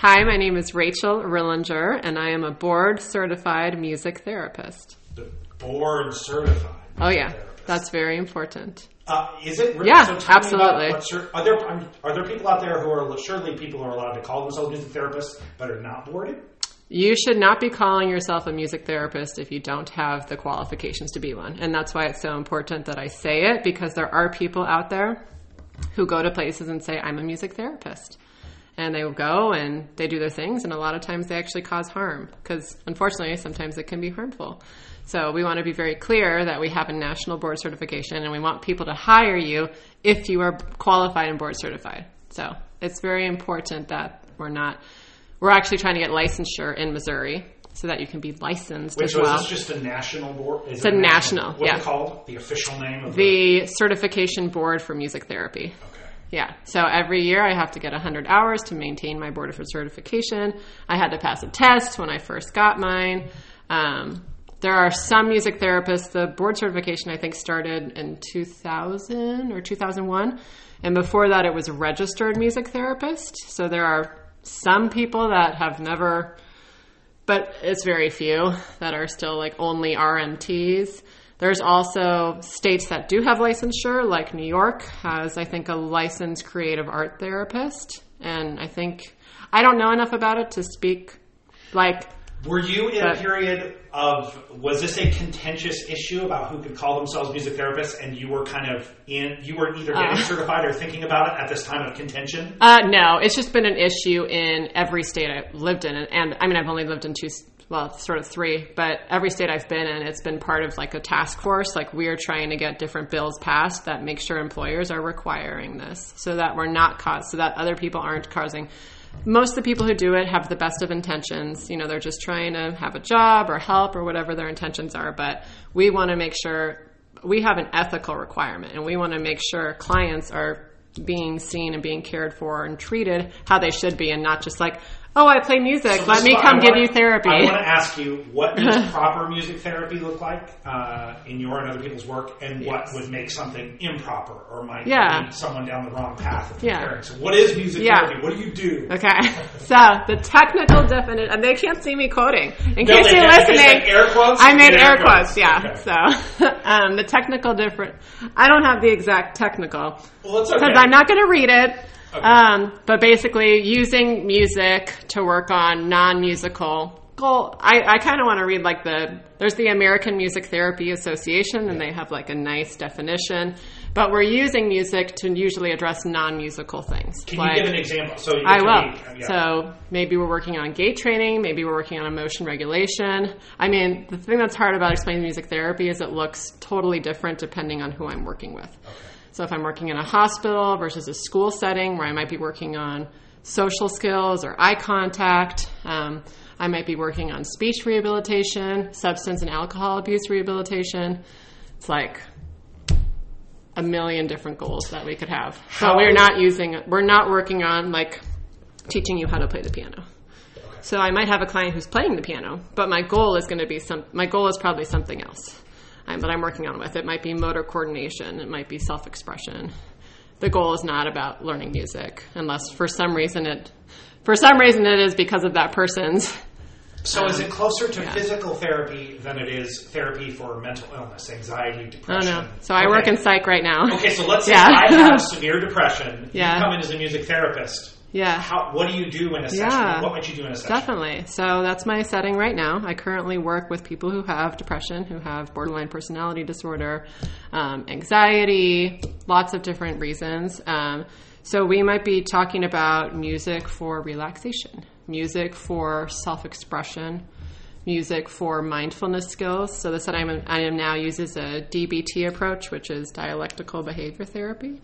Hi, my name is Rachel Rillinger, and I am a board certified music therapist. The board certified. Oh, yeah, therapist. that's very important. Uh, is it? Really? Yeah, so absolutely. are there are there people out there who are surely people who are allowed to call themselves music therapists but are not boarded? You should not be calling yourself a music therapist if you don't have the qualifications to be one. And that's why it's so important that I say it because there are people out there who go to places and say, I'm a music therapist. And they will go and they do their things, and a lot of times they actually cause harm because unfortunately, sometimes it can be harmful. So we want to be very clear that we have a national board certification and we want people to hire you if you are qualified and board certified. So it's very important that we're not, we're actually trying to get licensure in Missouri so that you can be licensed Which as was well. this just a national board? Is It's it a national, What's yeah. it called? The official name of the. the certification board for music therapy. Okay. Yeah. So every year I have to get 100 hours to maintain my board for certification. I had to pass a test when I first got mine. Um, there are some music therapists, the board certification I think started in 2000 or 2001. And before that, it was registered music therapist. So there are some people that have never, but it's very few that are still like only RMTs. There's also states that do have licensure, like New York has, I think, a licensed creative art therapist. And I think, I don't know enough about it to speak like, Were you in But- a period of was this a contentious issue about who could call themselves music therapists, and you were kind of in you were either getting Uh. certified or thinking about it at this time of contention? uh, no, it's just been an issue in every state I've lived in. And, and I mean, I've only lived in two, well, sort of three, but every state I've been in, it's been part of like a task force. Like we're trying to get different bills passed that make sure employers are requiring this so that we're not caught, so that other people aren't causing. Most of the people who do it have the best of intentions. You know, they're just trying to have a job or help or whatever their intentions are. But we want to make sure we have an ethical requirement and we want to make sure clients are being seen and being cared for and treated how they should be and not just like, oh, I play music. So Let me come give wanna- you therapy. I want to ask you what does proper music therapy look like uh, in your and other people's work, and what would make something improper or might Yeah. lead someone down the wrong path of Yeah. preparing. So, what is music Yeah. therapy? What do you do? Okay, so the technical definition, and they can't see me quoting. In No, case you're listening, air quotes? I made air air quotes. quotes. Yeah. Okay. So um, the technical different. I don't have the exact technical Well, it's okay. because I'm not going to read it. Okay. Um, but basically, using music to work on non-musical goal. I, I kind of want to read like the there's the American Music Therapy Association, and they have like a nice definition. But we're using music to usually address non-musical things. Can like, you give an example? So you I will. be- yeah. So maybe we're working on gait training, maybe we're working on emotion regulation. I mean, the thing that's hard about explaining music therapy is it looks totally different depending on who I'm working with. So if I'm working in a hospital versus a school setting where I might be working on social skills or eye contact, um, I might be working on speech rehabilitation, substance and alcohol abuse rehabilitation. It's like a million different goals that we could have. So How we're not using, we're not working on like teaching you how to play the piano. So I might have a client who's playing the piano, but my goal is going to be some. My goal is probably something else, um, that I'm working on with. It might be motor coordination. It might be self-expression. The goal is not about learning music, unless for some reason it, for some reason it is because of that person's. So is it closer to yeah. physical therapy than it is therapy for mental illness, anxiety, depression? know. So I work in psych right now. Okay, so let's say Yeah. I have severe depression. Yeah. You come in as a music therapist. Yeah. How, what do you do in a session? Yeah. What might you do in a session? Definitely. So that's my setting right now. I currently work with people who have depression, who have borderline personality disorder, um, anxiety, lots of different reasons. Um, so we might be talking about music for relaxation, music for self expression, music for mindfulness skills. So the set I'm, I am now uses a DBT approach, which is dialectical behavior therapy.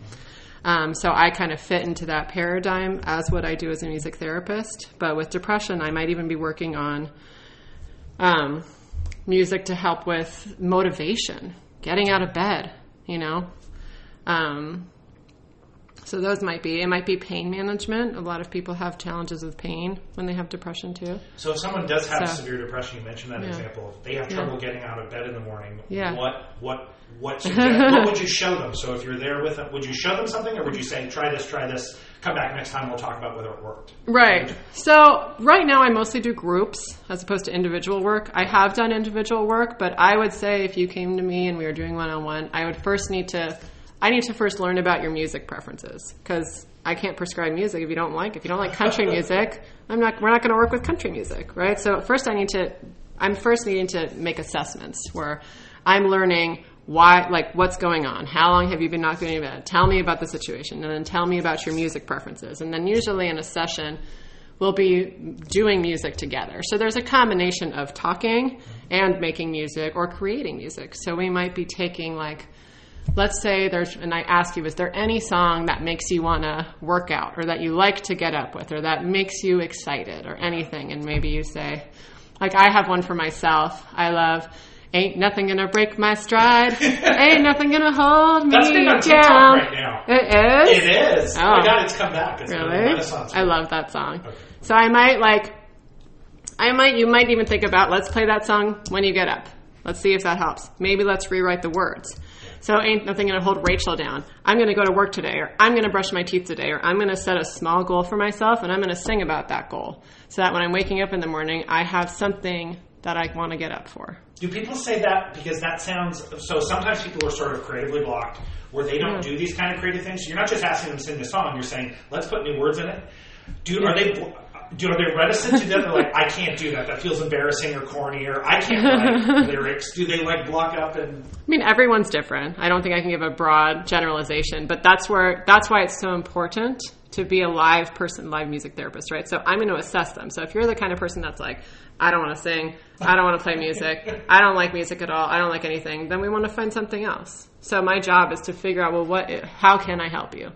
Um, so I kind of fit into that paradigm as what I do as a music therapist. But with depression, I might even be working on um, music to help with motivation, getting out of bed, you know. Um, So those might be. It might be pain management. A lot of people have challenges with pain when they have depression too. So if someone does have So- severe depression, you mentioned that Yeah. example. If they have Yeah. trouble getting out of bed in the morning. Yeah. What what what suggest, what would you show them? So if you're there with them, would you show them something, or would you say, "Try this, try this. Come back next time. We'll talk about whether it worked." Right. So right now I mostly do groups as opposed to individual work. I have done individual work, but I would say if you came to me and we were doing one on one, I would first need to I need to first learn about your music preferences because I can't prescribe music if you don't like. If you don't like country music, I'm not. We're not going to work with country music, right? So first, I need to. I'm first needing to make assessments where I'm learning why, like, what's going on. How long have you been not going to bed? Tell me about the situation, and then tell me about your music preferences. And then usually in a session, we'll be doing music together. So there's a combination of talking and making music or creating music. So we might be taking like let's say there's and I ask you is there any song that makes you want to work out or that you like to get up with or that makes you excited or anything and maybe you say like I have one for myself. I love Ain't nothing gonna break my stride. Ain't nothing gonna hold me That's big on down. Right now. It is. It is. Oh. Oh my god, it's come back. It's a Really? I love that song. Okay. So I might like, I might, you might even think about let's play that song when you get up. Let's see if that helps. Maybe let's rewrite the words. So ain't nothing gonna hold Rachel down. I'm gonna go to work today, or I'm gonna brush my teeth today, or I'm gonna set a small goal for myself and I'm gonna sing about that goal. So that when I'm waking up in the morning, I have something that I wanna get up for. Do people say that because that sounds so? Sometimes people are sort of creatively blocked where they don't Yeah. do these kind of creative things. So you're not just asking them to sing a song; you're saying, "Let's put new words in it." Do are they? Do are they reticent to that? They're like, "I can't do that. That feels embarrassing or corny." Or I can't write lyrics. Do they like block up and? I mean, everyone's different. I don't think I can give a broad generalization, but that's where that's why it's so important to be a live person, live music therapist, right? So I'm going to assess them. So if you're the kind of person that's like, I don't want to sing, I don't want to play music, I don't like music at all, I don't like anything, then we want to find something else. So my job is to figure out, well, what, how can I help you?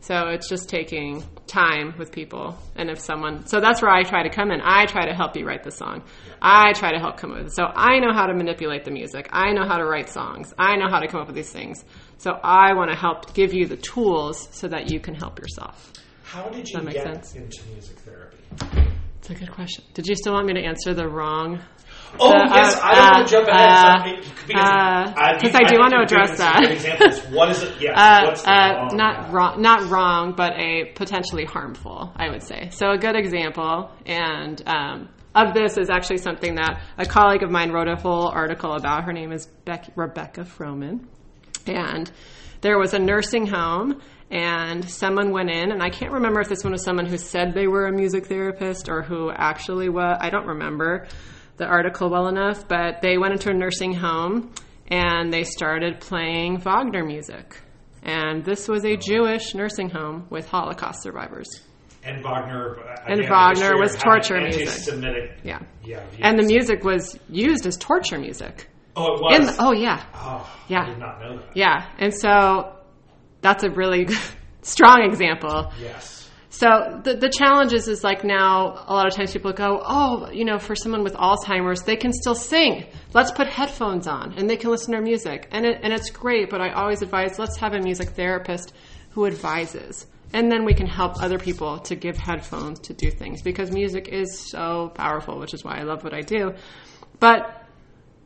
So it's just taking time with people. And if someone, so that's where I try to come in. I try to help you write the song. I try to help come up with it. So I know how to manipulate the music. I know how to write songs. I know how to come up with these things. So I want to help give you the tools so that you can help yourself. How did you get sense. into music therapy? It's a good question. Did you still want me to answer the wrong? Oh Uh, yes, uh, I don't want to jump ahead. uh, because uh, I, do want to address that. Examples. What is it? Yes. Uh, what's the uh, wrong not wrong, not wrong, but a potentially harmful. I would say. So a good example, and um, of this is actually something that a colleague of mine wrote a whole article about. Her name is Beck- Rebecca Froman, and there was a nursing home. And someone went in, and I can't remember if this one was someone who said they were a music therapist or who actually was. I don't remember the article well enough, but they went into a nursing home and they started playing Wagner music. And this was a Jewish nursing home with Holocaust survivors. And Wagner. uh, And Wagner was torture music. Yeah. Yeah. And the music was used as torture music. Oh, it was. The, oh, yeah. oh, Yeah. I did not know that. Yeah. And so that's a really strong example. Yes. So the the challenge is, is like now a lot of times people go, oh, you know, for someone with Alzheimer's, they can still sing. Let's put headphones on and they can listen to music, and it, and it's great. But I always advise let's have a music therapist who advises, and then we can help other people to give headphones to do things because music is so powerful, which is why I love what I do. But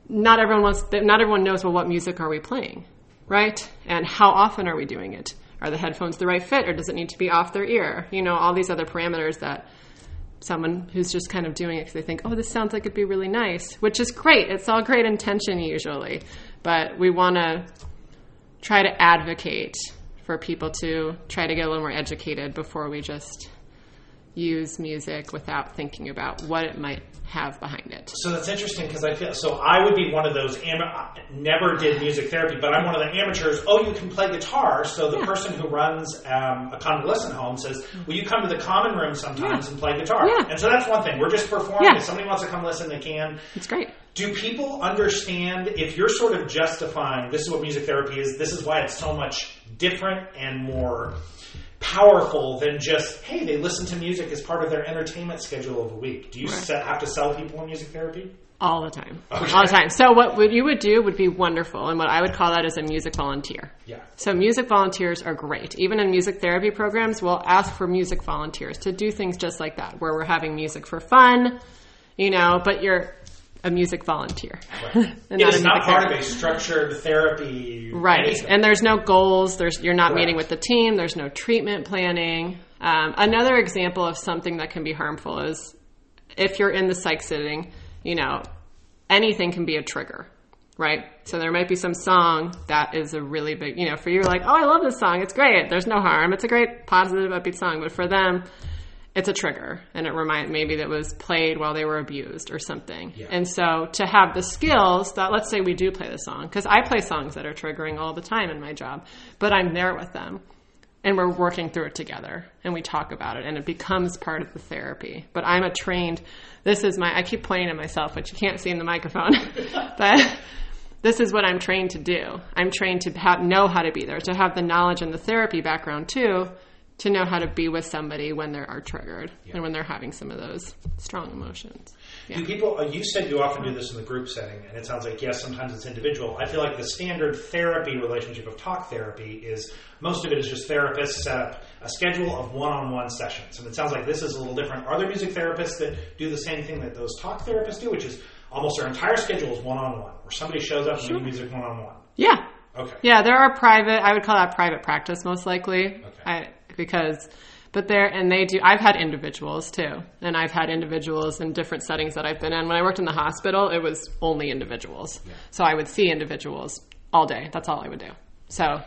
not everyone wants. Not everyone knows. Well, what music are we playing, right? And how often are we doing it? Are the headphones the right fit, or does it need to be off their ear? You know, all these other parameters that someone who's just kind of doing it because they think, oh, this sounds like it'd be really nice, which is great. It's all great intention usually, but we want to try to advocate for people to try to get a little more educated before we just use music without thinking about what it might have behind it. So that's interesting because I feel so. I would be one of those. Am- I never did music therapy, but I'm one of the amateurs. Oh, you can play guitar. So the Yeah. person who runs um, a convalescent home says, "Will you come to the common room sometimes and play guitar?" Yeah. And so that's one thing. We're just performing. Yeah. If somebody wants to come listen, they can. It's great. Do people understand if you're sort of justifying this is what music therapy is, this is why it's so much different and more powerful than just hey, they listen to music as part of their entertainment schedule of a week. Do you Right. se- have to sell people in music therapy? all the time, Okay. all the time. So what would you would do would be wonderful, and what I would call that is a music volunteer. Yeah. So music volunteers are great. Even in music therapy programs, we'll ask for music volunteers to do things just like that, where we're having music for fun, you know, but you're a music volunteer. Right. And it not is not part of a structured therapy. Right. anything. And there's no goals. There's you're not Correct. meeting with the team. There's no treatment planning. Um, another example of something that can be harmful is if you're in the psych sitting, you know, anything can be a trigger, right? So there might be some song that is a really big, you know, for you, like, oh, I love this song. It's great. There's no harm. It's a great, positive, upbeat song. But for them, it's a trigger and it reminds maybe that was played while they were abused or something. Yeah. And so to have the skills that let's say we do play the song because I play songs that are triggering all the time in my job, but I'm there with them and we're working through it together and we talk about it and it becomes part of the therapy. But I'm a trained this is my I keep pointing at myself, which you can't see in the microphone. but this is what I'm trained to do. I'm trained to ha- know how to be there, to have the knowledge and the therapy background too, to know how to be with somebody when they are triggered and when they're having some of those strong emotions. Yeah. Do people? uh, You said you often do this in the group setting, and it sounds like yes, sometimes it's individual. I feel like the standard therapy relationship of talk therapy is most of it is just therapists set up a schedule of one-on-one sessions, and it sounds like this is a little different. Are there music therapists that do the same thing that those talk therapists do, which is almost their entire schedule is one-on-one, where somebody shows up and we do music one-on-one? Yeah. Okay. Yeah, there are private. I would call that private practice most likely. Okay. I, because, but there and they do. I've had individuals too, and I've had individuals in different settings that I've been in. When I worked in the hospital, it was only individuals, so I would see individuals all day. That's all I would do. So,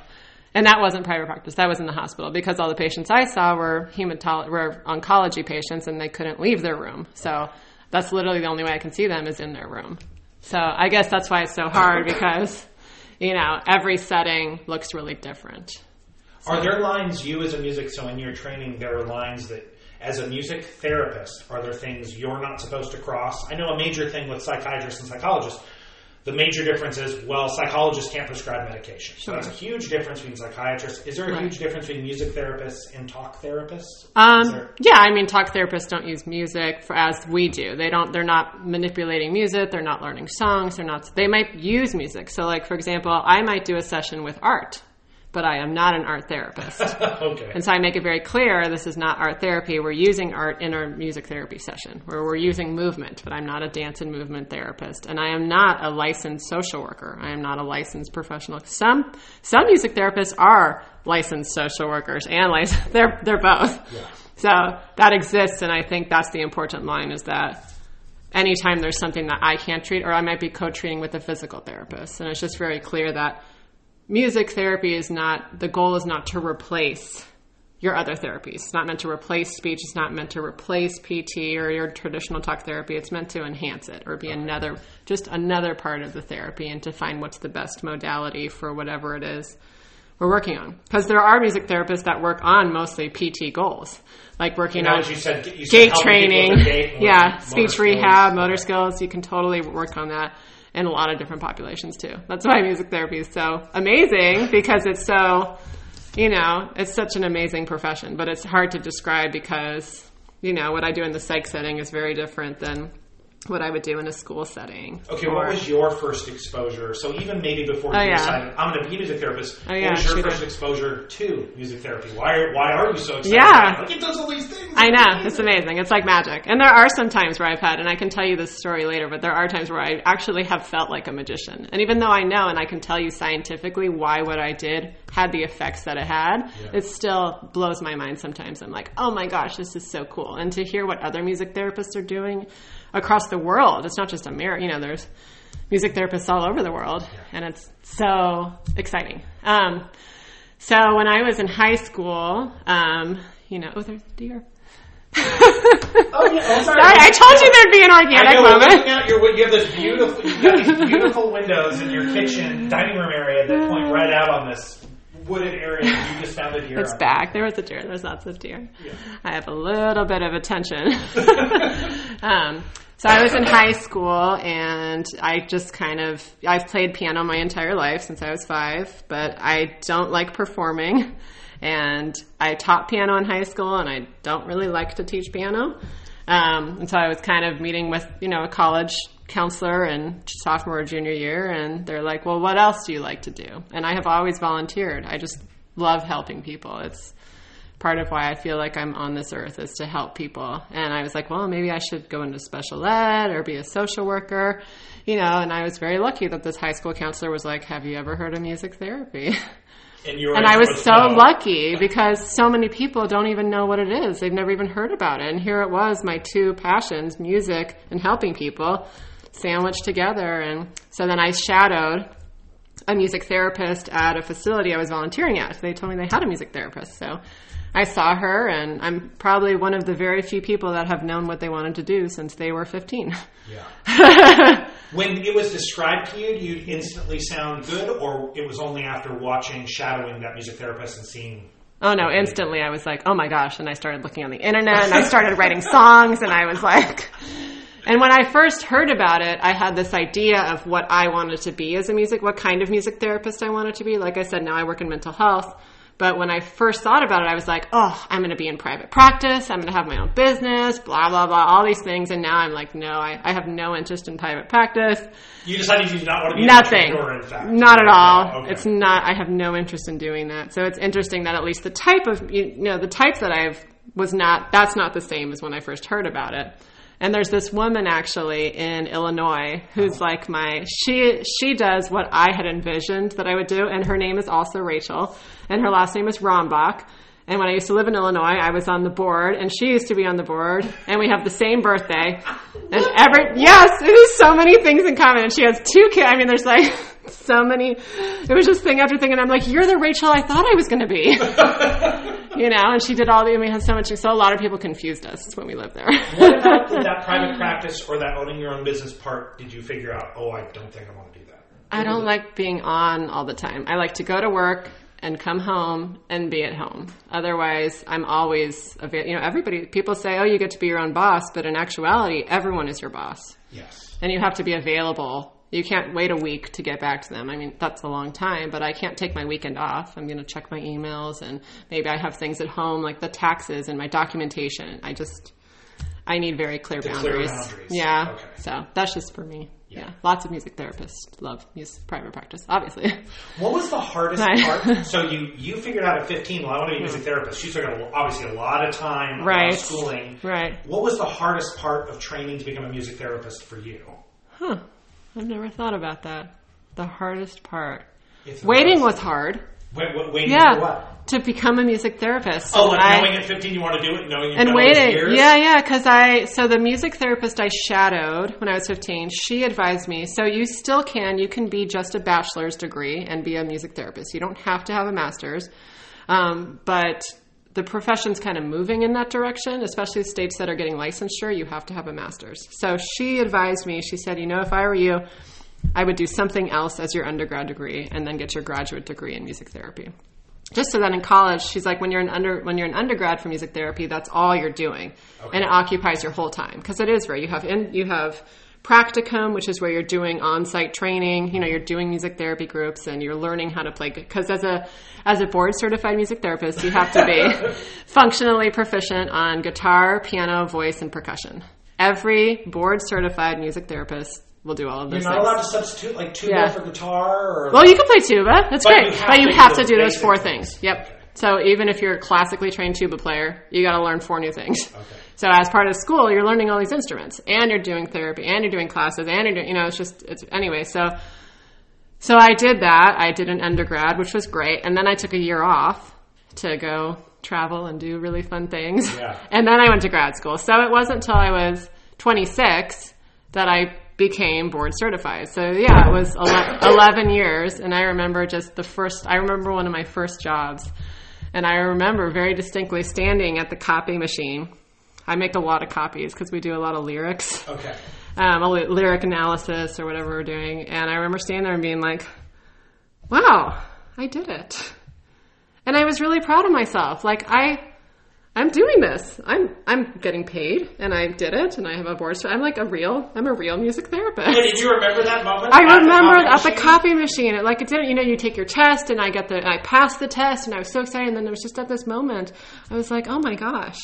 and that wasn't private practice. That was in the hospital because all the patients I saw were hematolo- were oncology patients, and they couldn't leave their room. So that's literally the only way I can see them is in their room. So I guess that's why it's so hard because you know, every setting looks really different. Are there lines you as a music? So in your training, there are lines that, as a music therapist, are there things you're not supposed to cross? I know a major thing with psychiatrists and psychologists. The major difference is, well, psychologists can't prescribe medication. So that's a huge difference between psychiatrists. Is there a Right. huge difference between music therapists and talk therapists? Um, there- yeah, I mean, talk therapists don't use music for, as we do. They don't. They're not manipulating music. They're not learning songs. They're not. They might use music. So, like for example, I might do a session with art, but I am not an art therapist. okay. And so I make it very clear this is not art therapy. We're using art in our music therapy session where we're using movement, but I'm not a dance and movement therapist. And I am not a licensed social worker. I am not a licensed professional. Some some music therapists are licensed social workers and licensed they're they're both. So that exists and I think that's the important line is that anytime there's something that I can't treat or I might be co-treating with a physical therapist. And it's just very clear that music therapy is not the goal is not to replace your other therapies. It's not meant to replace speech. It's not meant to replace PT or your traditional talk therapy. It's meant to enhance it or be another, just another part of the therapy and to find what's the best modality for whatever it is we're working on. Because there are music therapists that work on mostly PT goals, like working You know, on you said, you said gait training, yeah, motor speech skills. rehab, motor Okay. skills. You can totally work on that in a lot of different populations too. That's why music therapy is so amazing because it's so, you know, it's such an amazing profession, but it's hard to describe because, you know, what I do in the psych setting is very different than what I would do in a school setting. Okay, Or- what was your first exposure? So even maybe before Oh, you yeah. decided I'm going to be a music therapist, Oh, what was your first it. exposure to music therapy? Why are, why are you so excited? Yeah. Like it does all these things. I know. It's amazing. It's like magic. And there are some times where I've had, and I can tell you this story later, but there are times where I actually have felt like a magician. And even though I know and I can tell you scientifically why what I did had the effects that it had, Yeah. it still blows my mind sometimes. I'm like, oh my gosh, this is so cool. And to hear what other music therapists are doing across the world, it's not just America, you know, there's music therapists all over the world. And it's so exciting. Um, so when I was in high school, um, you know, oh, there's deer. Oh, yeah. Oh, sorry. Sorry, I told you there'd be an organic know, moment. out your, you have this beautiful, you've got these beautiful windows in your kitchen, dining room area that point right out on this wooded area you just found it here. It's back. There was a deer. There's lots of deer. I have a little bit of attention. um, so I was in high school and I just kind of, I've played piano my entire life since I was five, but I don't like performing. And I taught piano in high school, and I don't really like to teach piano. Um, and so I was kind of meeting with, you know, a college counselor in sophomore or junior year, and they're like, well, what else do you like to do? And I have always volunteered. I just love helping people. It's part of why I feel like I'm on this earth is to help people. And I was like, well, maybe I should go into special ed or be a social worker, you know. And I was very lucky that this high school counselor was like, have you ever heard of music therapy? And, and I was so lucky because so many people don't even know what it is. They've never even heard about it. And here it was, my two passions, music and helping people, sandwiched together. And so then I shadowed a music therapist at a facility I was volunteering at. They told me they had a music therapist. So I saw her, and I'm probably one of the very few people that have known what they wanted to do since they were 15. Yeah. when it was described to you, do you instantly sound good, or it was only after watching, shadowing that music therapist and seeing? Oh no, instantly I was like, oh my gosh. And I started looking on the internet and I started writing songs and I was like, and when I first heard about it, I had this idea of what I wanted to be as a music, what kind of music therapist I wanted to be. Like I said, now I work in mental health. But when I first thought about it, I was like, oh, I'm going to be in private practice. I'm going to have my own business, blah, blah, blah, all these things. And now I'm like, no, I, I have no interest in private practice. You decided you did not want to be Nothing. an entrepreneur, in fact. Not at all. Oh, okay. It's not. I have no interest in doing that. So it's interesting that at least the type of you know the type that I've was not. That's not the same as when I first heard about it. And there's this woman actually in Illinois who's oh. like my she she does what I had envisioned that I would do, and her name is also Rachel, and her last name is Rombach. And when I used to live in Illinois, I was on the board, and she used to be on the board, and we have the same birthday. And every yes, it is so many things in common. And she has two kids. I mean, there's like so many. It was just thing after thing, and I'm like, you're the Rachel I thought I was going to be. you know, and she did all the. And we had so much. So a lot of people confused us when we lived there. what about that private practice or that owning your own business part did you figure out? Oh, I don't think I want to do that. I don't like being on all the time. I like to go to work and come home and be at home. Otherwise, I'm always available. You know, everybody, people say, oh, you get to be your own boss, but in actuality, everyone is your boss. Yes. And you have to be available. You can't wait a week to get back to them. I mean, that's a long time, but I can't take my weekend off. I'm going to check my emails and maybe I have things at home like the taxes and my documentation. I just, I need very clear clear boundaries. boundaries. Yeah. Okay. So that's just for me. Yeah. Lots of music therapists love music private practice, obviously. What was the hardest part? So you you figured out at 15, well, I want to be a music hmm. therapist. She took a- obviously a lot of time, a lot of Right. schooling. right. What was the hardest part of training to become a music therapist for you? Huh. I've never thought about that. The hardest part. Waiting was hard. Wait, wait, waiting Yeah. for what? To become a music therapist. Oh, like I- knowing at 15 you want to do it, knowing you've and done all these waiting. years? Yeah, yeah, because I so the music therapist I shadowed when I was 15, she advised me. So you still can, you can be just a bachelor's degree and be a music therapist. You don't have to have a master's, um, but the profession's kind of moving in that direction, especially states that are getting licensure. You have to have a master's. So she advised me. She said, you know, if I were you, I would do something else as your undergrad degree and then get your graduate degree in music therapy. Just so that in college she's like when you're an under when you're an undergrad for music therapy that's all you're doing. And it occupies your whole time. Because it is where you have in you have practicum which is where you're doing on-site training. You know you're doing music therapy groups and you're learning how to play because as a as a board certified music therapist you have to be functionally proficient on guitar piano voice and percussion. Every board certified music therapist will do all of You're not things allowed to substitute like tuba Yeah. for guitar or well, you can play tuba. That's But great. you but you have to do those those four things. things. Yep. So even if you're a classically trained tuba player, you got to learn four new things. Okay. So as part of school, you're learning all these instruments, and you're doing therapy, and you're doing classes, and you're doing, you know, it's just it's anyway. So, so I did that. I did an undergrad, which was great, and then I took a year off to go travel and do really fun things. Yeah. And then I went to grad school. So it wasn't until I was 26 that I became board certified. So yeah, it was ele- 11 years. And I remember just the first, I remember one of my first jobs. And I remember very distinctly standing at the copy machine. I make a lot of copies because we do a lot of lyrics, Okay. um, a ly- lyric analysis or whatever we're doing. And I remember standing there and being like, wow, I did it. And I was really proud of myself. Like I, I'm doing this. I'm I'm getting paid, and I did it, and I have a board. So I'm like a real. I'm a real music therapist. Did you remember that moment? I at remember coffee at the machine? copy machine, like it didn't, you know, you take your test and I got the, I passed the test and I was so excited. And then it was just at this moment, I was like, oh my gosh,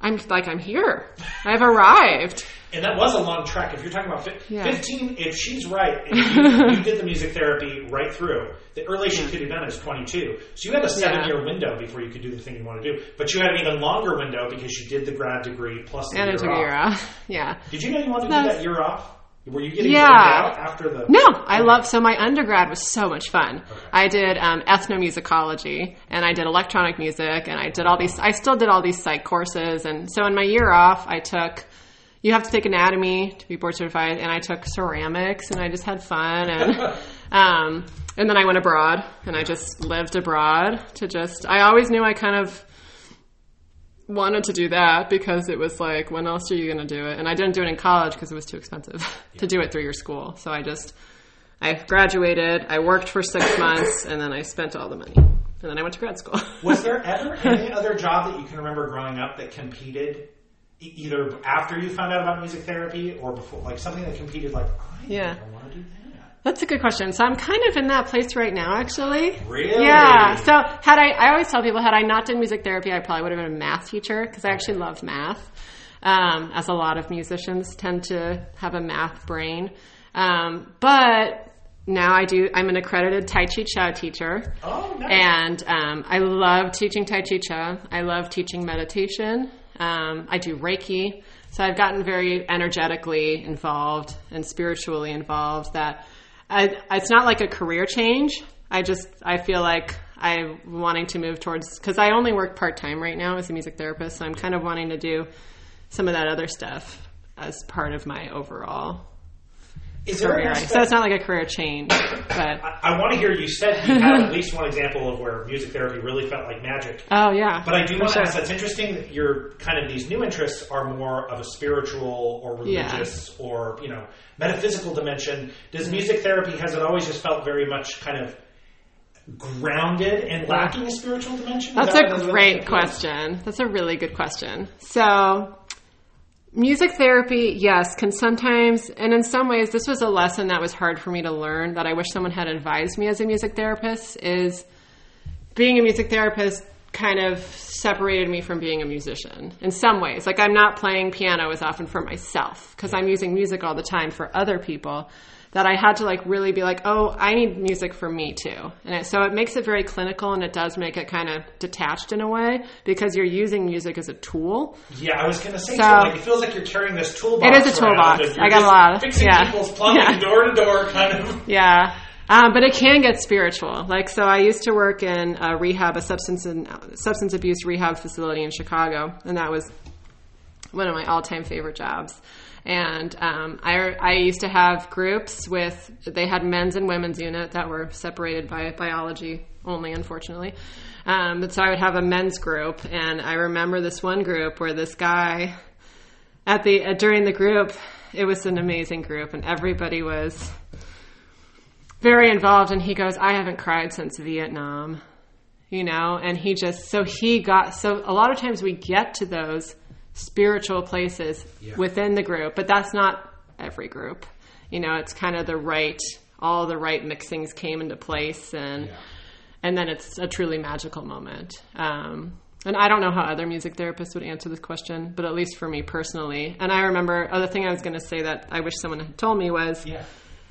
I'm like, I'm here. I've arrived. And that was a long trek. If you're talking about fi- Yeah. 15, if she's right, and you, you did the music therapy right through, the earliest you could have done is 22. So you had a seven Yeah. year window before you could do the thing you want to do. But you had an even longer window because you did the grad degree plus the And year it took a off. year off. Yeah. Did you know you wanted to do that year off? Were you getting Yeah. out after the. No, I love, so my undergrad was so much fun. I did um, ethnomusicology and I did electronic music and I did all these, I still did all these psych courses. And so in my year off, I took, you have to take anatomy to be board certified and I took ceramics and I just had fun and, um, and then I went abroad and I just lived abroad to just, I always knew I kind of wanted to do that because it was like, when else are you going to do it? And I didn't do it in college because it was too expensive to do it through your school. So I just, I graduated, I worked for six months, and then I spent all the money. And then I went to grad school. Was there ever any other job that you can remember growing up that competed either after you found out about music therapy or before? Like something that competed, like, I Yeah. want to do that. That's a good question. So I'm kind of in that place right now, actually. Really? Yeah. So had I, I always tell people, had I not done music therapy, I probably would have been a math teacher because I actually love math. Um, as a lot of musicians tend to have a math brain. Um, but now I do, I'm an accredited Tai Chi Chih teacher. Oh, nice. And um, I love teaching Tai Chi Chih. I love teaching meditation. Um, I do Reiki. So I've gotten very energetically involved and spiritually involved that I, it's not like a career change. I just, I feel like I'm wanting to move towards, because I only work part time right now as a music therapist. So I'm kind of wanting to do some of that other stuff as part of my overall Is there career. So it's not like a career change, but I, I want to hear you said you have at least one example of where music therapy really felt like magic. oh yeah. But I do want to ask. That's interesting that your kind of these new interests are more of a spiritual or Yeah. religious or you know metaphysical dimension. Does music therapy has it always just felt very much kind of grounded and lacking a spiritual dimension? That's that a great question. That's a really good question. So, music therapy, yes, can sometimes, and in some ways, this was a lesson that was hard for me to learn that I wish someone had advised me as a music therapist is being a music therapist kind of separated me from being a musician in some ways. Like I'm not playing piano as often for myself because I'm using music all the time for other people that I had to like really be like, oh, I need music for me too. And it, so it makes it very clinical and it does make it kind of detached in a way because you're using music as a tool. Yeah, I was going to say So- too, like it feels like you're carrying this toolbox. It is a toolbox. I got a lot of- fixing yeah. people's plumbing Yeah. door to door kind of. Yeah. Um, but it can get spiritual. Like, so I used to work in a rehab, a substance and substance abuse rehab facility in Chicago, and that was one of my all-time favorite jobs. And um, I, I used to have groups with they had men's and women's unit that were separated by biology only, unfortunately. Um, but so I would have a men's group, and I remember this one group where this guy at the uh, during the group, it was an amazing group, and everybody was very involved and he goes i haven't cried since vietnam you know and he just so he got so a lot of times we get to those spiritual places Yeah. within the group but that's not every group you know it's kind of the right all the right mixings came into place and Yeah. and then it's a truly magical moment um, and i don't know how other music therapists would answer this question but at least for me personally and i remember other thing i was going to say that i wish someone had told me was Yeah.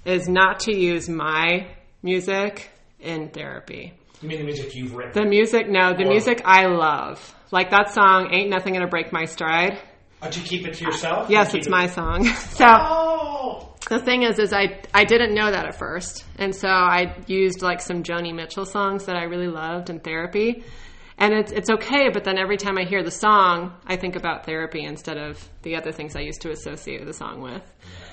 is not to use my music in therapy. You mean the music you've written? The music, no, the Or- music I love. Like that song, Ain't Nothing Gonna Break My Stride. Uh, to keep it to yourself? Yes, it's it- my song. So Oh. the thing is, is I, I didn't know that at first. And so I used like some Joni Mitchell songs that I really loved in therapy. And it's, it's okay, but then every time I hear the song, I think about therapy instead of the other things I used to associate the song with.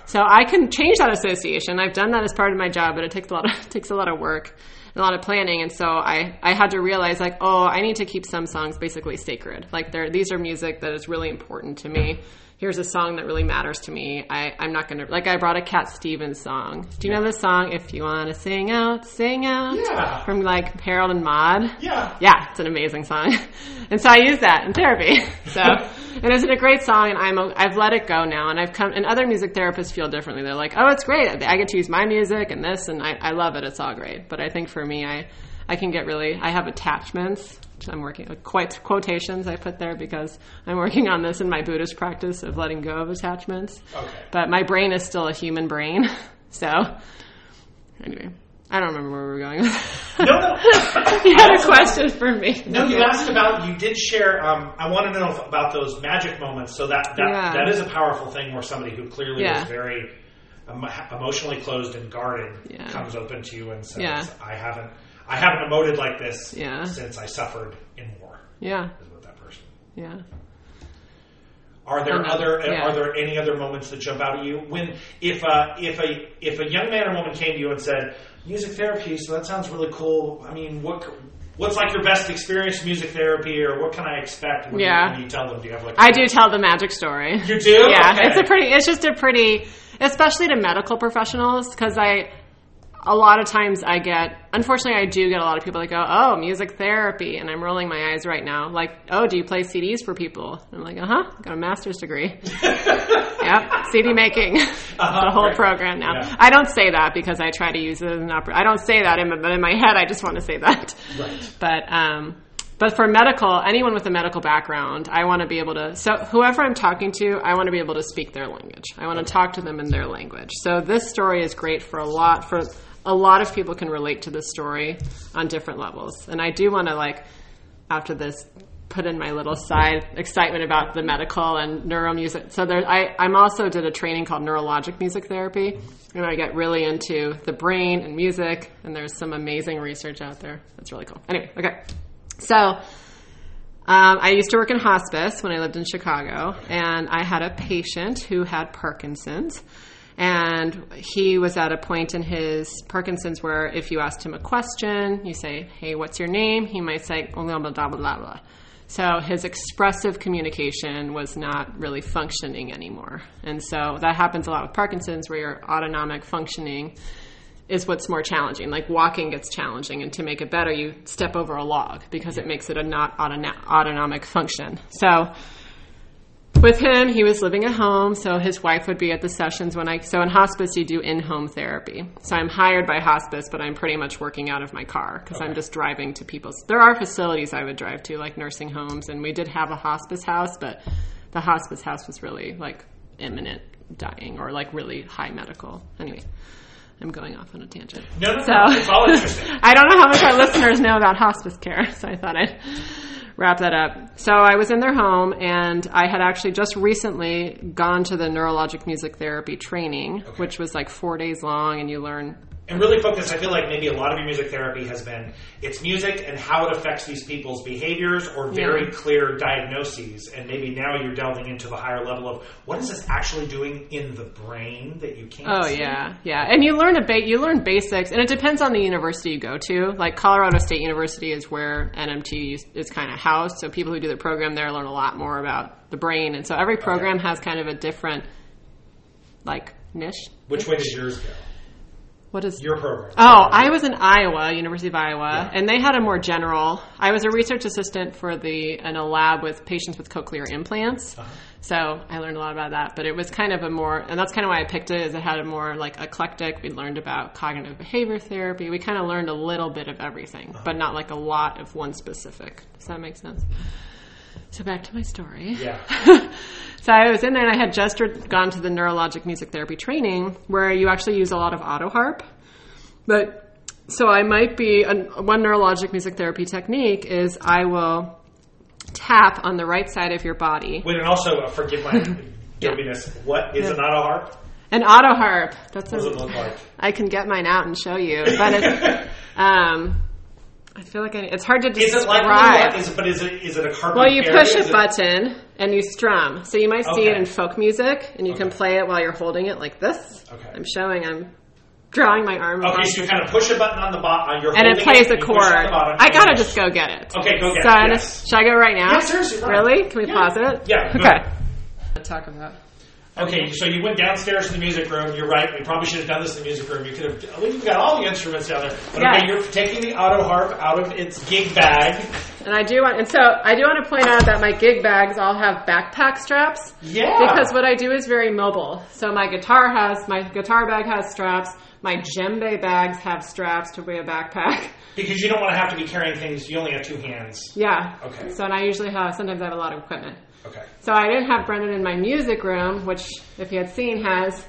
So I can change that association. I've done that as part of my job, but it takes a lot of, it takes a lot of work. A lot of planning. And so I, I had to realize like, oh, I need to keep some songs basically sacred. Like they're, these are music that is really important to me. Here's a song that really matters to me. I, I'm not going to, like I brought a Cat Stevens song. Do you know the song, If You Want to Sing Out, Sing Out? Yeah. From like Harold and Maude? Yeah. Yeah, it's an amazing song. and so I use that in therapy. So, and it's a great song and I'm, I've let it go now and I've come, and other music therapists feel differently. They're like, oh, it's great. I get to use my music and this and I, I love it. It's all great. But I think for me, I, I can get really, I have attachments. which I'm working, quite quotations I put there because I'm working on this in my Buddhist practice of letting go of attachments. Okay. But my brain is still a human brain. So, anyway, I don't remember where we were going. No, no. you had a question for me. No, you asked about. You did share. Um, I want to know about those magic moments. So that that, Yeah. that is a powerful thing where somebody who clearly Yeah. is very um, emotionally closed and guarded Yeah. comes open to you and says, Yeah. "I haven't, I haven't emoted like this Yeah. since I suffered in war." Yeah, Is what that person. yeah. Are there know, other uh, yeah. are there any other moments that jump out at you when if a if a if a young man or woman came to you and said music therapy so that sounds really cool I mean what what's like your best experience music therapy or what can I expect when, Yeah. you, when you tell them do you have like I do tell the magic story. you do Yeah, Okay. it's a pretty. It's just a pretty, especially to medical professionals, because I. A lot of times I get, unfortunately, I do get a lot of people that go, "Oh, music therapy," and I'm rolling my eyes right now. Like, "Oh, do you play CDs for people?" I'm like, "Uh huh, got a master's degree." yep, CD making, Uh-huh, the whole right. program now. Yeah. I don't say that because I try to use it as an opera. I don't say that in my, but in my head, I just want to say that. Right. But um, but for medical, anyone with a medical background, I want to be able to. So whoever I'm talking to, I want to be able to speak their language. I want to talk to them in their language. So this story is great for a lot for a lot of people can relate to this story on different levels. And I do want to like after this put in my little side excitement about the medical and neuromusic. So there, I, I'm also did a training called neurologic music therapy, and I get really into the brain and music. And there's some amazing research out there. That's really cool. Anyway, okay. So um, I used to work in hospice when I lived in Chicago, and I had a patient who had Parkinson's. And he was at a point in his Parkinson's where if you asked him a question, you say, Hey, what's your name? He might say, blah, blah, blah, blah, blah, blah. So his expressive communication was not really functioning anymore. And so that happens a lot with Parkinson's where your autonomic functioning is what's more challenging. Like walking gets challenging, and to make it better, you step over a log because it makes it a not autonomic function. So with him, he was living at home, so his wife would be at the sessions when I. So in hospice, you do in-home therapy. So I'm hired by hospice, but I'm pretty much working out of my car because I'm just driving to people's. There are facilities I would drive to, like nursing homes, and we did have a hospice house, but the hospice house was really like imminent dying or like really high medical. Anyway, I'm going off on a tangent. no no, So- no it's all interesting I don't know how much our listeners know about hospice care, so I thought I'd wrap that up. So I was in their home, and I had actually just recently gone to the neurologic music therapy training, which was like four days long, and you learn. And really focus I feel like maybe a lot of your music therapy has been it's music and how it affects these people's behaviors or very Yeah. clear diagnoses and maybe now you're delving into the higher level of what is this actually doing in the brain that you can't Oh see? yeah, yeah, and you learn a ba- you learn basics, and it depends on the university you go to. Like Colorado State University is where NMT is- is kind of housed, so people who do the program there learn a lot more about the brain, and so every program has kind of a different like niche. which way does yours go What is your program Oh, I was in Iowa, University of Iowa, and they had a more general. I was a research assistant for the in a lab with patients with cochlear implants. Uh-huh. So I learned a lot about that, but it was kind of a more, and that's kind of why I picked it. Is it had a more like eclectic. We learned about cognitive behavior therapy. We kind of learned a little bit of everything, uh-huh. but not like a lot of one specific. Does that make sense? So back to my story. yeah So I was in there and I had just gone to the neurologic music therapy training where you actually use a lot of auto harp. But so I might be one neurologic music therapy technique is I will tap on the right side of your body. Wait, and also uh, forgive my dopiness. What is an auto harp? An auto harp. That's What does it look like? I can get mine out and show you, but it's um, I feel like I, it's hard to Is describe. it like what? Is it, but is it is it a carpet? Well, you area? push Is a it- button and you strum. So you might see it in folk music, and you can play it while you're holding it like this. Okay. I'm showing. I'm drawing my arm. Okay, across so you kind of push a button on the bottom. You're and it holding plays a you push on chord. I gotta just go get it. Okay, go get so it, I'm yes. should I go right now? Yeah, seriously, right. Really? Can we Yeah. pause it? Yeah. Okay. Talk about. Okay, so you went downstairs to the music room. You're right. We probably should have done this in the music room. You could have. At least got all the instruments down there. But Yeah. okay, you're taking the auto harp out of its gig bag. And I do want, and so I do want to point out that my gig bags all have backpack straps. Yeah. Because what I do is very mobile. So my guitar has, my guitar bag has straps. My djembe bags have straps to weigh a backpack. Because you don't want to have to be carrying things. You only have two hands. Yeah. Okay. So and I usually have, sometimes I have a lot of equipment. Okay. So I didn't have Brendan in my music room, which, if you had seen, has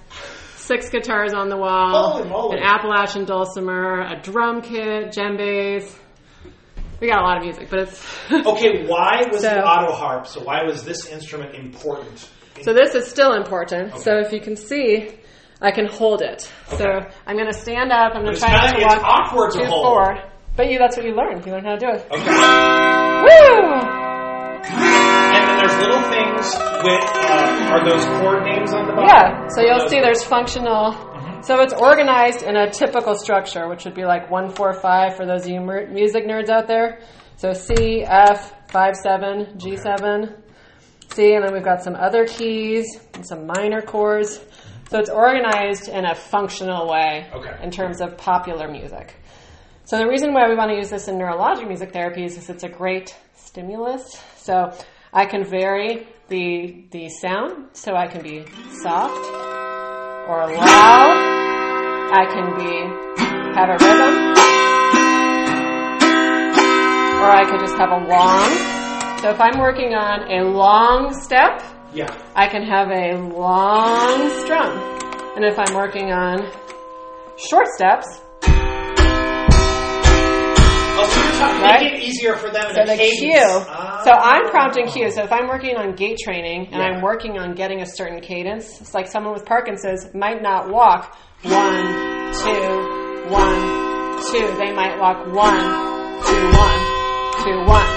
six guitars on the wall, an Appalachian dulcimer, a drum kit, djembes. We got a lot of music, but it's Okay, why was So- the auto harp? So why was this instrument important? so. This is still important. Okay. So if you can see, I can hold it. So I'm going to stand up. I'm going to try not kinda- to it's walk awkward to too hold. forward. But you, that's what you learn. You learn how to do it. Okay. Woo! And then there's little things with uh, are those chord names on the bottom? Yeah, so you'll Those- see there's functional. So it's organized in a typical structure, which would be like one four five for those of you music nerds out there. So C, F, five seven, G seven, C, and then we've got some other keys and some minor chords. So it's organized in a functional way Okay. in terms of popular music. So the reason why we want to use this in neurologic music therapy is because it's a great stimulus. So I can vary the the sound, so I can be soft or loud. I can be have a rhythm, or I could just have a long. So if I'm working on a long step, Yeah. I can have a long strum. And if I'm working on short steps, Oh, so Right? make it easier for them So the cadence. cue. Ah. So I'm prompting cue. So if I'm working on gait training and Yeah. I'm working on getting a certain cadence, it's like someone with Parkinson's might not walk one, two, one, two. They might walk one, two, one, two, one.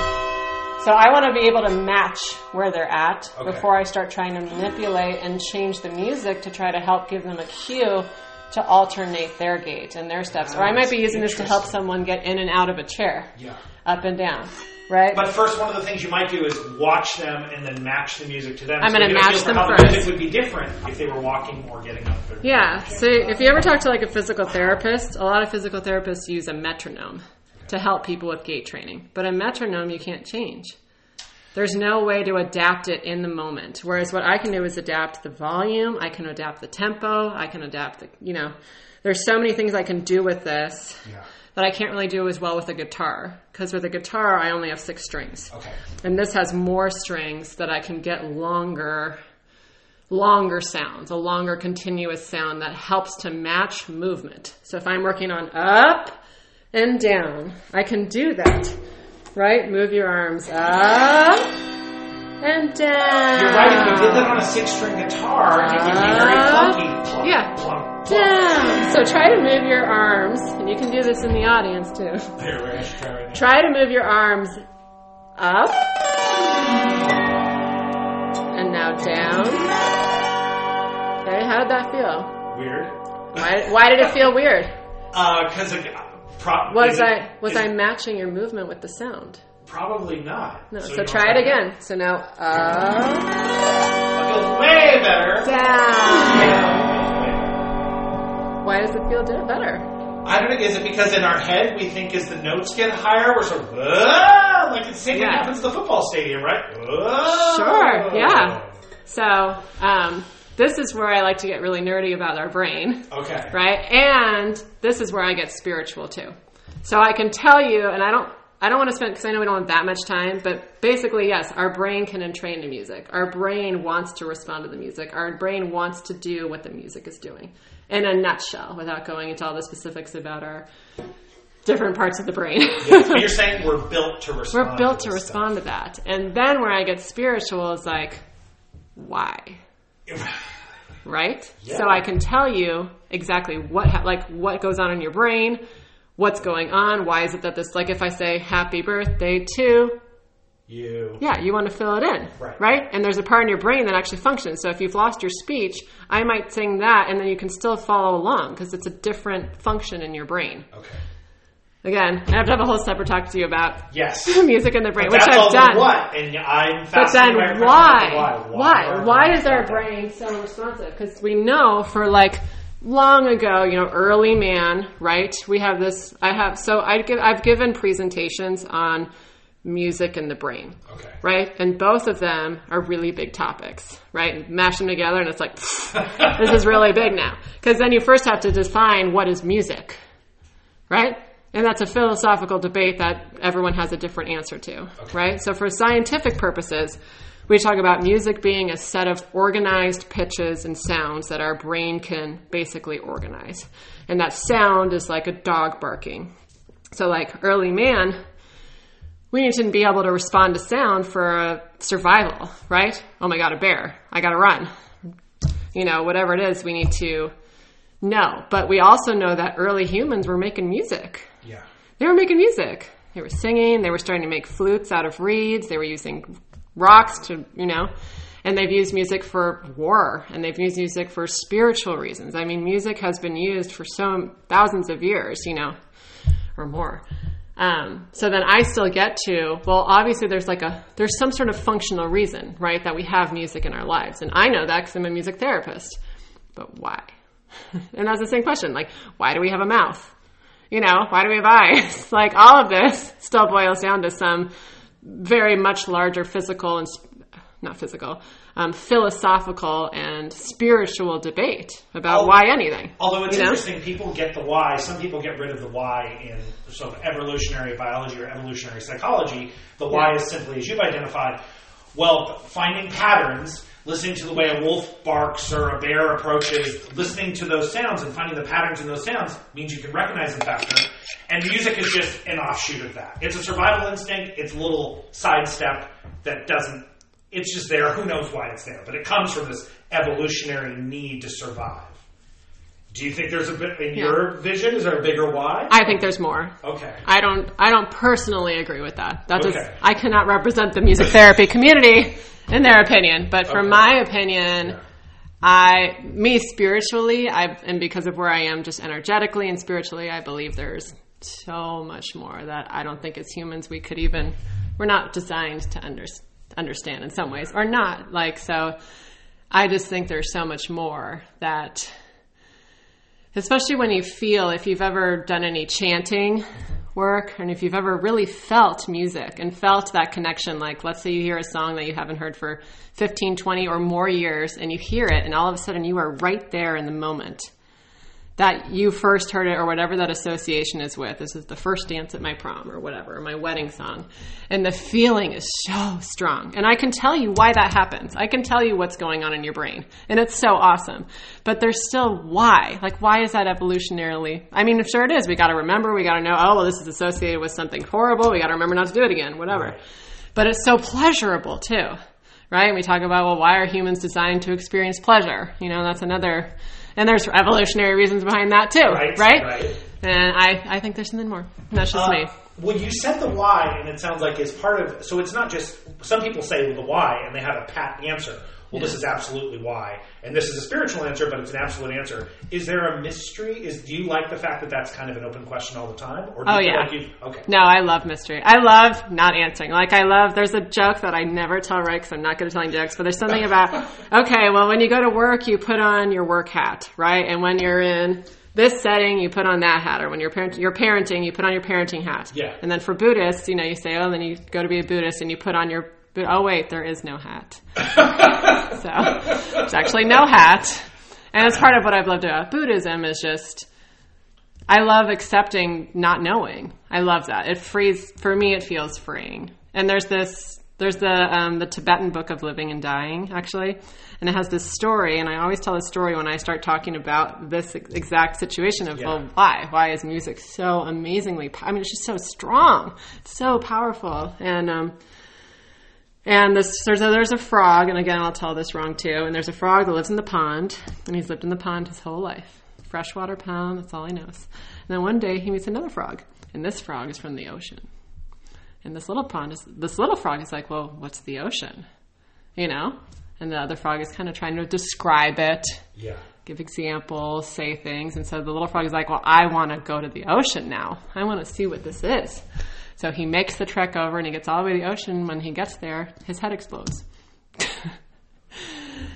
So I want to be able to match where they're at Okay. before I start trying to manipulate and change the music to try to help give them a cue to alternate their gait and their steps. Or I oh, might be using this to help someone get in and out of a chair Yeah. up and down, right? But first, one of the things you might do is watch them and then match the music to them. I'm So get a match them how first. The music would be different if they were walking or getting up. Yeah. So if you ever talk to like a physical therapist, a lot of physical therapists use a metronome to help people with gait training. But a metronome you can't change. There's no way to adapt it in the moment. Whereas what I can do is adapt the volume, I can adapt the tempo, I can adapt the, you know, there's so many things I can do with this Yeah. that I can't really do as well with a guitar. Because with a guitar, I only have six strings. Okay. And this has more strings that I can get longer longer sounds, a longer continuous sound that helps to match movement. So if I'm working on up and down, I can do that. Right? Move your arms up and down. You're right. If you did that on a six-string guitar, it would be very clunky. Plunk, yeah. plunk, plunk. Down. So try to move your arms, and you can do this in the audience too. There, where I try right. Try to move your arms up and now down. Okay, how did that feel? Weird. Why, why did it feel weird? Uh, because pro- Was is I was is I matching your movement with the sound? Probably not. No. you So, try it again. So now up, That feels way better. down. Yeah. Why does it feel better? I don't know. Is it because in our head we think as the notes get higher, we're sort of "Whoa," like the same thing happens at the football stadium, right? Whoa. Sure, yeah. So um, this is where I like to get really nerdy about our brain. Okay. right? And this is where I get spiritual too. So I can tell you, and I don't, I don't want to spend because I know we don't have that much time, but basically, yes, our brain can entrain to music. Our brain wants to respond to the music. Our brain wants to do what the music is doing. In a nutshell, without going into all the specifics about our different parts of the brain. You're saying we're built to respond. We're built to this respond to that. And then where I get spiritual is like, why? Right? Yeah. So I can tell you exactly what ha- like what goes on in your brain, what's going on, why is it that this like if I say happy birthday to You. Yeah, you want to fill it in, Right. And there's a part in your brain that actually functions. So if you've lost your speech, I might sing that, and then you can still follow along because it's a different function in your brain. Okay. Again, I have to have a whole separate talk to you about Yes. music in the brain, But which I've done. what, and I'm But then your why? Why? Why is our brain so responsive? Because we know for like long ago, you know, early man, right? We have this. I have so I give I've given presentations on music and the brain, Okay. right? And both of them are really big topics, right? And Mash them together, and it's like this is really big now. Because then you first have to define what is music, right? And that's a philosophical debate that everyone has a different answer to, right? So, for scientific purposes, we talk about music being a set of organized pitches and sounds that our brain can basically organize. And that sound is like a dog barking. So, like early man, we need to be able to respond to sound for survival, right? Oh my god, a bear. I gotta run. You know, whatever it is, we need to know. But we also know that early humans were making music. They were making music. They were singing. They were starting to make flutes out of reeds. They were using rocks to, you know, and they've used music for war and they've used music for spiritual reasons. I mean, music has been used for so thousands of years, you know, or more. Um, so then I still get to, well, obviously there's like a, there's some sort of functional reason, right, that we have music in our lives. And I know that because I'm a music therapist. But why? and that's the same question. Like, why do we have a mouth? You know, why do we have eyes? like, all of this still boils down to some very much larger physical and, not physical, um, philosophical and spiritual debate about Oh. why anything. Although it's You know? interesting, people get the why. Some people get rid of the why in sort of evolutionary biology or evolutionary psychology. The why is simply, as you've identified, well, finding patterns, listening to the way a wolf barks or a bear approaches, listening to those sounds and finding the patterns in those sounds means you can recognize them faster. And music is just an offshoot of that. It's a survival instinct. It's a little sidestep that doesn't. It's just there. Who knows why it's there? But it comes from this evolutionary need to survive. Do you think there's a bit in Yeah. your vision? Is there a bigger why? I think there's more. okay. I don't I don't personally agree with that. That does Okay. I cannot represent the music therapy community in their opinion, but from Okay. my opinion, I me spiritually, I and because of where I am just energetically and spiritually, I believe there's so much more that I don't think as humans we could even we're not designed to under, understand in some ways or not. Like so I just think there's so much more that especially when you feel if you've ever done any chanting work and if you've ever really felt music and felt that connection like let's say you hear a song that you haven't heard for 15 20 or more years and you hear it and all of a sudden you are right there in the moment that you first heard it or whatever that association is with. This is the first dance at my prom or whatever, or my wedding song. And the feeling is so strong. And I can tell you why that happens. I can tell you what's going on in your brain. And it's so awesome. But there's still why. Like, why is that evolutionarily? I mean, sure it is. We got to remember, we got to know, oh, well, this is associated with something horrible. We got to remember not to do it again, whatever. But it's so pleasurable too. Right? And we talk about, well, why are humans designed to experience pleasure? You know, that's another and there's evolutionary reasons behind that too, Right, right? right. And I, I think there's something more. That's just Uh, me. When you said the why, and it sounds like it's part of, so it's not just, some people say well, the why, and they have a pat answer. Well, this is absolutely why, and this is a spiritual answer, but it's an absolute answer. Is there a mystery? Is do you like the fact that that's kind of an open question all the time, or do Oh, yeah. like? Okay, No, I love mystery. I love not answering. Like I love. There's a joke that I never tell right because I'm not good at telling jokes. But there's something about. Okay, well, when you go to work, you put on your work hat, right? And when you're in this setting, you put on that hat. Or when you're parent, you're parenting, you put on your parenting hat. Yeah. And then for Buddhists, you know, you say, oh, then you go to be a Buddhist and you put on your. Oh wait, there is no hat. so there's actually no hat. And it's part of what I've loved about Buddhism is just I love accepting not knowing. I love that. It frees for me. It feels freeing. And there's this. There's the um, the Tibetan book of living and dying actually, and it has this story. And I always tell a story when I start talking about this ex- exact situation of Yeah. well, why? Why is music so amazingly? po- I mean, it's just so strong, so powerful, and um, and this, there's a, there's a frog, and again, I'll tell this wrong too. And there's a frog that lives in the pond, and he's lived in the pond his whole life. Freshwater pond, that's all he knows. And then one day he meets another frog, and this frog is from the ocean. And this little pond is this little frog is like, well, what's the ocean? You know? And the other frog is kind of trying to describe it, Yeah. give examples, say things. And so the little frog is like, well, I want to go to the ocean now. I want to see what this is. So he makes the trek over and he gets all the way to the ocean. When he gets there, his head explodes. so,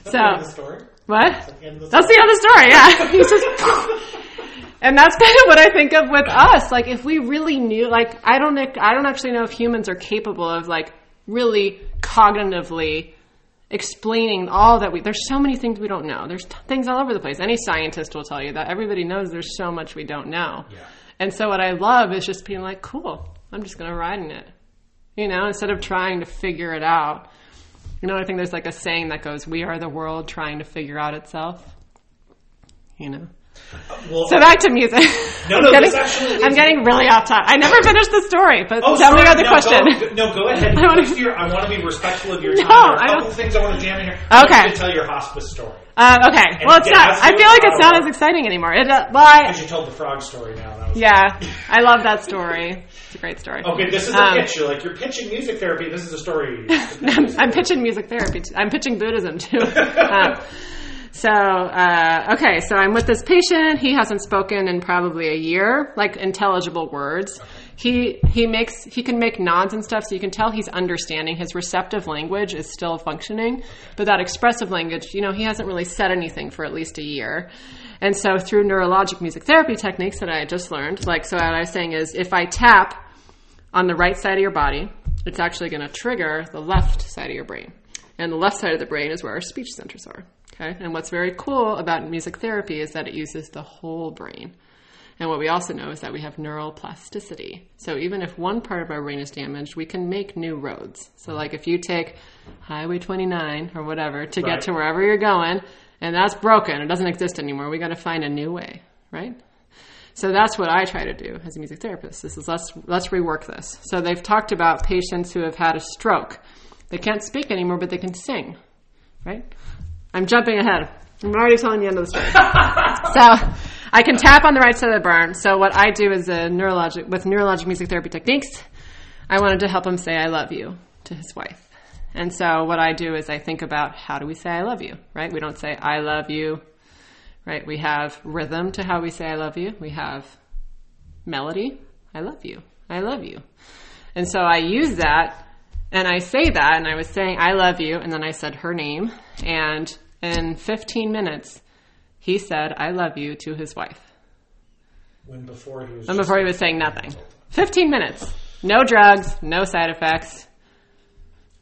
the story. what? the end of the That's the other story, yeah. He's just And that's kind of what I think of with us. Like if we really knew like I don't I don't actually know if humans are capable of like really cognitively explaining all that we there's so many things we don't know. There's t- things all over the place. Any scientist will tell you that. Everybody knows there's so much we don't know. Yeah. And so what I love is just being like, cool, I'm just going to ride in it. You know, instead of trying to figure it out. You know, I think there's like a saying that goes, we are the world trying to figure out itself. You know. Well, So back to music. No, I'm no, getting, this actually I'm getting really off topic. I never finished the story, but Oh, tell me sorry. about the no, question. Go, no, go ahead. I wanna- Let's I want to be respectful of your No, time. there are I a couple things I want to jam in here. Want Okay. you to tell your hospice story. Uh, okay. Well, it's yeah, not. I feel like it's not as exciting anymore. It, uh, well, I, Because you told the frog story now. That was yeah, I love that story. It's a great story. Okay, this is a Um, pitch. You're like, you're pitching music therapy. This is a story. I'm, I'm pitching music therapy. I'm pitching Buddhism too. Um, so, uh, okay, so I'm with this patient. He hasn't spoken in probably a year, like intelligible words. He he makes he can make nods and stuff, so you can tell he's understanding. His receptive language is still functioning, but that expressive language, you know, he hasn't really said anything for at least a year. And so, through neurologic music therapy techniques that I just learned, like so, what I was saying is, if I tap on the right side of your body, it's actually going to trigger the left side of your brain. And the left side of the brain is where our speech centers are. Okay? And what's very cool about music therapy is that it uses the whole brain. And what we also know is that we have neural plasticity. So even if one part of our brain is damaged, we can make new roads. So like if you take Highway 29 or whatever to Right. get to wherever you're going, and that's broken, it doesn't exist anymore, we got to find a new way, right? So that's what I try to do as a music therapist. This is let's let's rework this. So they've talked about patients who have had a stroke. They can't speak anymore, but they can sing. Right? I'm jumping ahead. I'm already telling the end of the story. so I can tap on the right side of the burn. So what I do is a neurologic with neurologic music therapy techniques. I wanted to help him say I love you to his wife. And so what I do is I think about how do we say I love you, right? We don't say I love you, right? We have rhythm to how we say I love you. We have melody. I love you. I love you. And so I use that and I say that and I was saying I love you and then I said her name and in 15 minutes he said I love you to his wife. when before he was. Just- before he was saying nothing. 15 minutes. No drugs, no side effects,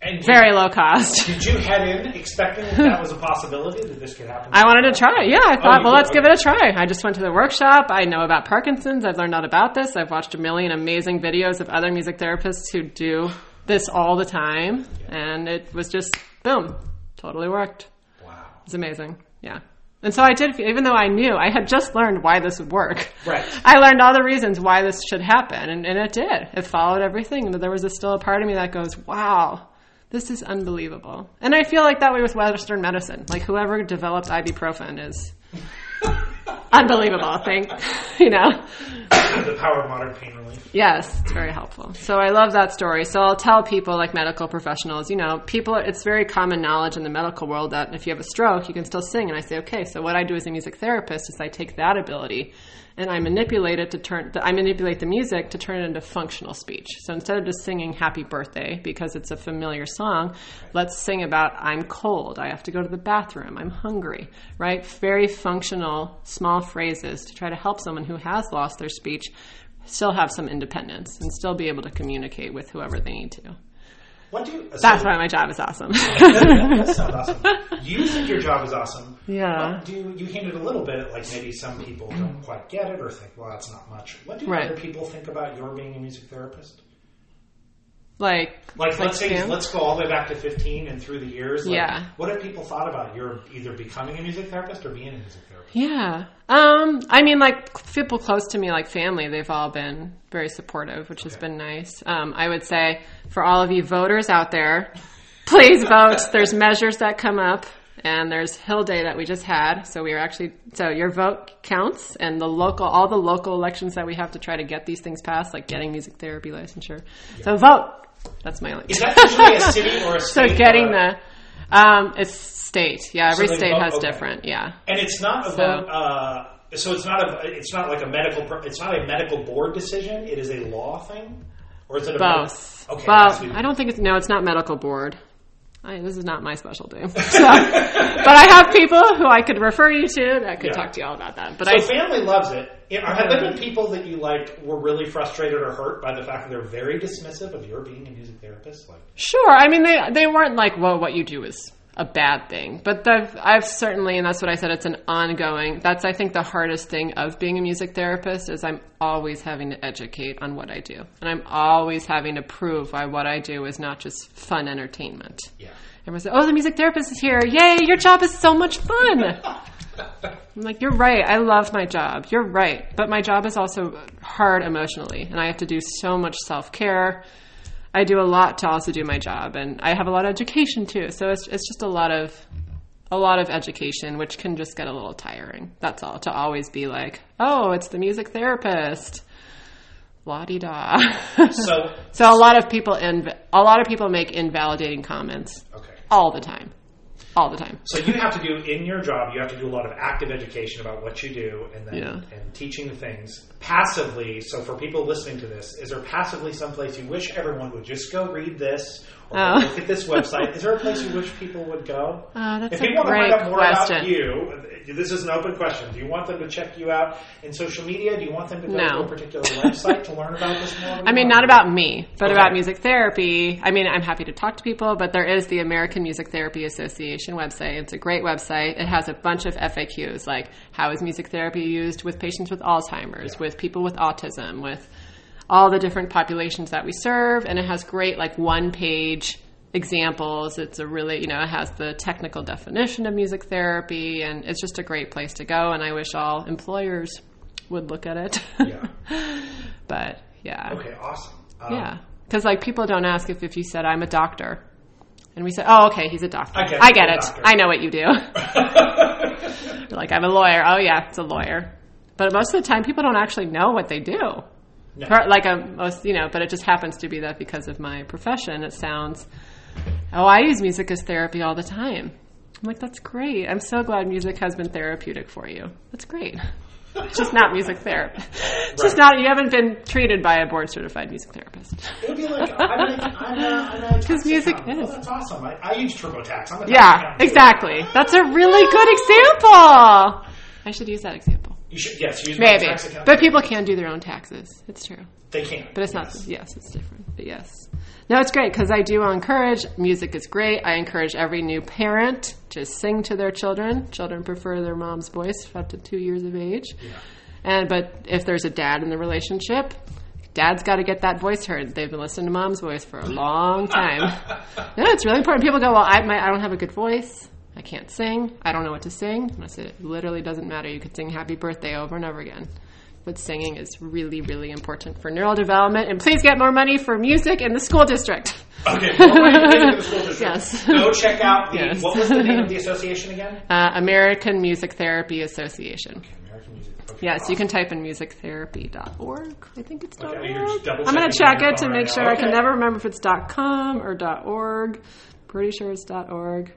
And very low cost. Did you head in expecting that, that was a possibility that this could happen? I wanted to try. Yeah, I oh, thought, you well, let's give it a try. I just went to the workshop. I know about Parkinson's. I've learned all about this. I've watched a million amazing videos of other music therapists who do this all the time. And it was just, boom, totally worked. Wow. It's amazing. Yeah. And so I did, even though I knew, I had just learned why this would work. Right. I learned all the reasons why this should happen, and, and it did. It followed everything, but there was a, still a part of me that goes, wow, this is unbelievable. And I feel like that way with Western medicine. Like whoever developed ibuprofen is unbelievable, I think. you know? The power of modern pain relief. Yes, it's very helpful. So I love that story. So I'll tell people, like medical professionals, you know, people, it's very common knowledge in the medical world that if you have a stroke, you can still sing. And I say, okay, so what I do as a music therapist is I take that ability and I manipulate it to turn, I manipulate the music to turn it into functional speech. So instead of just singing happy birthday because it's a familiar song, let's sing about I'm cold, I have to go to the bathroom, I'm hungry, right? Very functional, small phrases to try to help someone who has lost their speech still have some independence and still be able to communicate with whoever they need to. What do you? That's why my job is awesome. that sounds awesome. You think your job is awesome. Yeah. What do you, you hinted a little bit at like maybe some people don't quite get it or think, well, that's not much. What do Right. other people think about your being a music therapist? Like, Like, let's say, Stan? let's go all the way back to 15 and through the years. Like, Yeah. What have people thought about your either becoming a music therapist or being a music therapist? Yeah. Um, I mean, like people close to me, like family, they've all been very supportive, which has been nice. Um, I would say for all of you voters out there, please vote. There's measures that come up and there's Hill Day that we just had. So we are actually so your vote counts, and the local all the local elections that we have to try to get these things passed, like getting music therapy licensure. So vote. That's my only. Is that usually a city or a state? so getting the um, it's state. Yeah, every they state has okay. different. Yeah. and it's not So-. Uh, so it's not a. It's not like a medical. pro- It's not a medical board decision. It is a law thing, or is it a Both. Okay, what- I don't think it's no. It's not medical board. I, this is not my specialty. So, but I have people who I could refer you to that could Yeah. talk to you all about that. But So I family loves it. Have there been uh-huh. people that you like were really frustrated or hurt by the fact that they're very dismissive of your being a music therapist? Like, Sure. I mean, they they weren't like, well, what you do is a bad thing. But I've, I've certainly, and that's what I said. It's an ongoing. That's I think the hardest thing of being a music therapist is I'm always having to educate on what I do, and I'm always having to prove why what I do is not just fun entertainment. yeah, Everyone says, "Oh, the music therapist is here! Yay! Your job is so much fun." I'm like, "You're right. I love my job. You're right, but my job is also hard emotionally, and I have to do so much self care. I do a lot to also do my job, and I have a lot of education too. So it's it's just a lot of a lot of education, which can just get a little tiring. That's all. To always be like, "Oh, it's the music therapist." La di da. So So a lot of people inv- a lot of people make invalidating comments okay. all the time. All the time. So you have to do in your job. You have to do a lot of active education about what you do, and then Yeah. and teaching the things passively. So for people listening to this, is there passively someplace you wish everyone would just go read this or Oh. look at this website? Is there a place you wish people would go? Oh, that's if a people want to great find out more question. about you, this is an open question. Do you want them to check you out in social media? Do you want them to go No. to a particular website to learn about this more? I mean, not about me, but Okay. about music therapy. I mean, I'm happy to talk to people, but there is the American Music Therapy Association website. It's a great website. It has a bunch of FAQs like how is music therapy used with patients with Alzheimer's, with people with autism, with all the different populations that we serve, and it has great like one page examples. It's a really, you know, it has the technical definition of music therapy, and it's just a great place to go. And I wish all employers would look at it. Yeah. but yeah. Okay, awesome. Um, Yeah. Because, like, people don't ask if, if you said, I'm a doctor. And we say, oh, okay, he's a doctor. I get it, I get it. doctor." I know what you do. Like, I'm a lawyer. Oh, yeah, it's a lawyer. But most of the time, people don't actually know what they do. No. Like, a, most, you know, but it just happens to be that because of my profession, it sounds, oh, I use music as therapy all the time. I'm like, that's great. I'm so glad music has been therapeutic for you. That's great. It's just not music therapy. It's just not, you haven't been treated by a board certified music therapist. It would be like I'm a, I'm a, I'm a 'Cause music tax is. Oh, that's awesome. I, I use TurboTax. I'm a Yeah, accountant, too. exactly. That's a really good example. I should use that example. You should yes, use my Maybe. But people can do their own taxes. It's true. They can. But it's not, yes. yes, it's different. But yes. No, it's great because I do encourage, music is great. I encourage every new parent to sing to their children. Children prefer their mom's voice up to two years of age. And, but if there's a dad in the relationship, dad's got to get that voice heard. They've been listening to mom's voice for a long time. no, it's really important. People go, well, I, my, I don't have a good voice. I can't sing. I don't know what to sing. And I said, it literally doesn't matter. You could sing happy birthday over and over again. But singing is really, really important for neural development. And please get more money for music in the school district. Okay, well, when you get into the school district, Yes. go check out the Yes. what was the name of the association again? Uh, American Music Therapy Association. Okay, American Music. Okay, Yes, you can type in musictherapy.org. I think it's Okay, .org. you're just double I'm going to check it to make right sure. now. I can never remember if it's .com or .org. Pretty sure it's .org.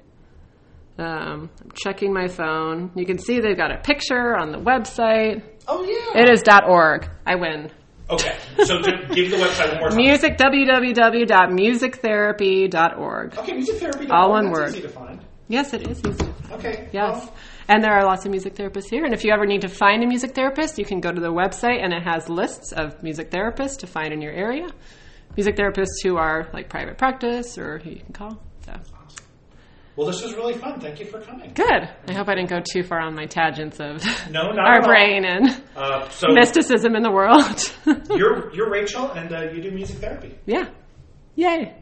Um, I'm checking my phone. You can see they've got a picture on the website. Oh yeah. It is .org. I win. Okay, so give the website one more time. Music www.musictherapy.org. Okay, music therapy. All one word. Easy to find. Yes, it is easy. Okay. Yes. well, And there are lots of music therapists here. And if you ever need to find a music therapist, you can go to the website and it has lists of music therapists to find in your area. Music therapists who are like private practice or who you can call. Well, this was really fun. Thank you for coming. good. I hope I didn't go too far on my tangents of No, our brain and Uh, so mysticism in the world. you're you're Rachel, and uh, you do music therapy. yeah. Yay.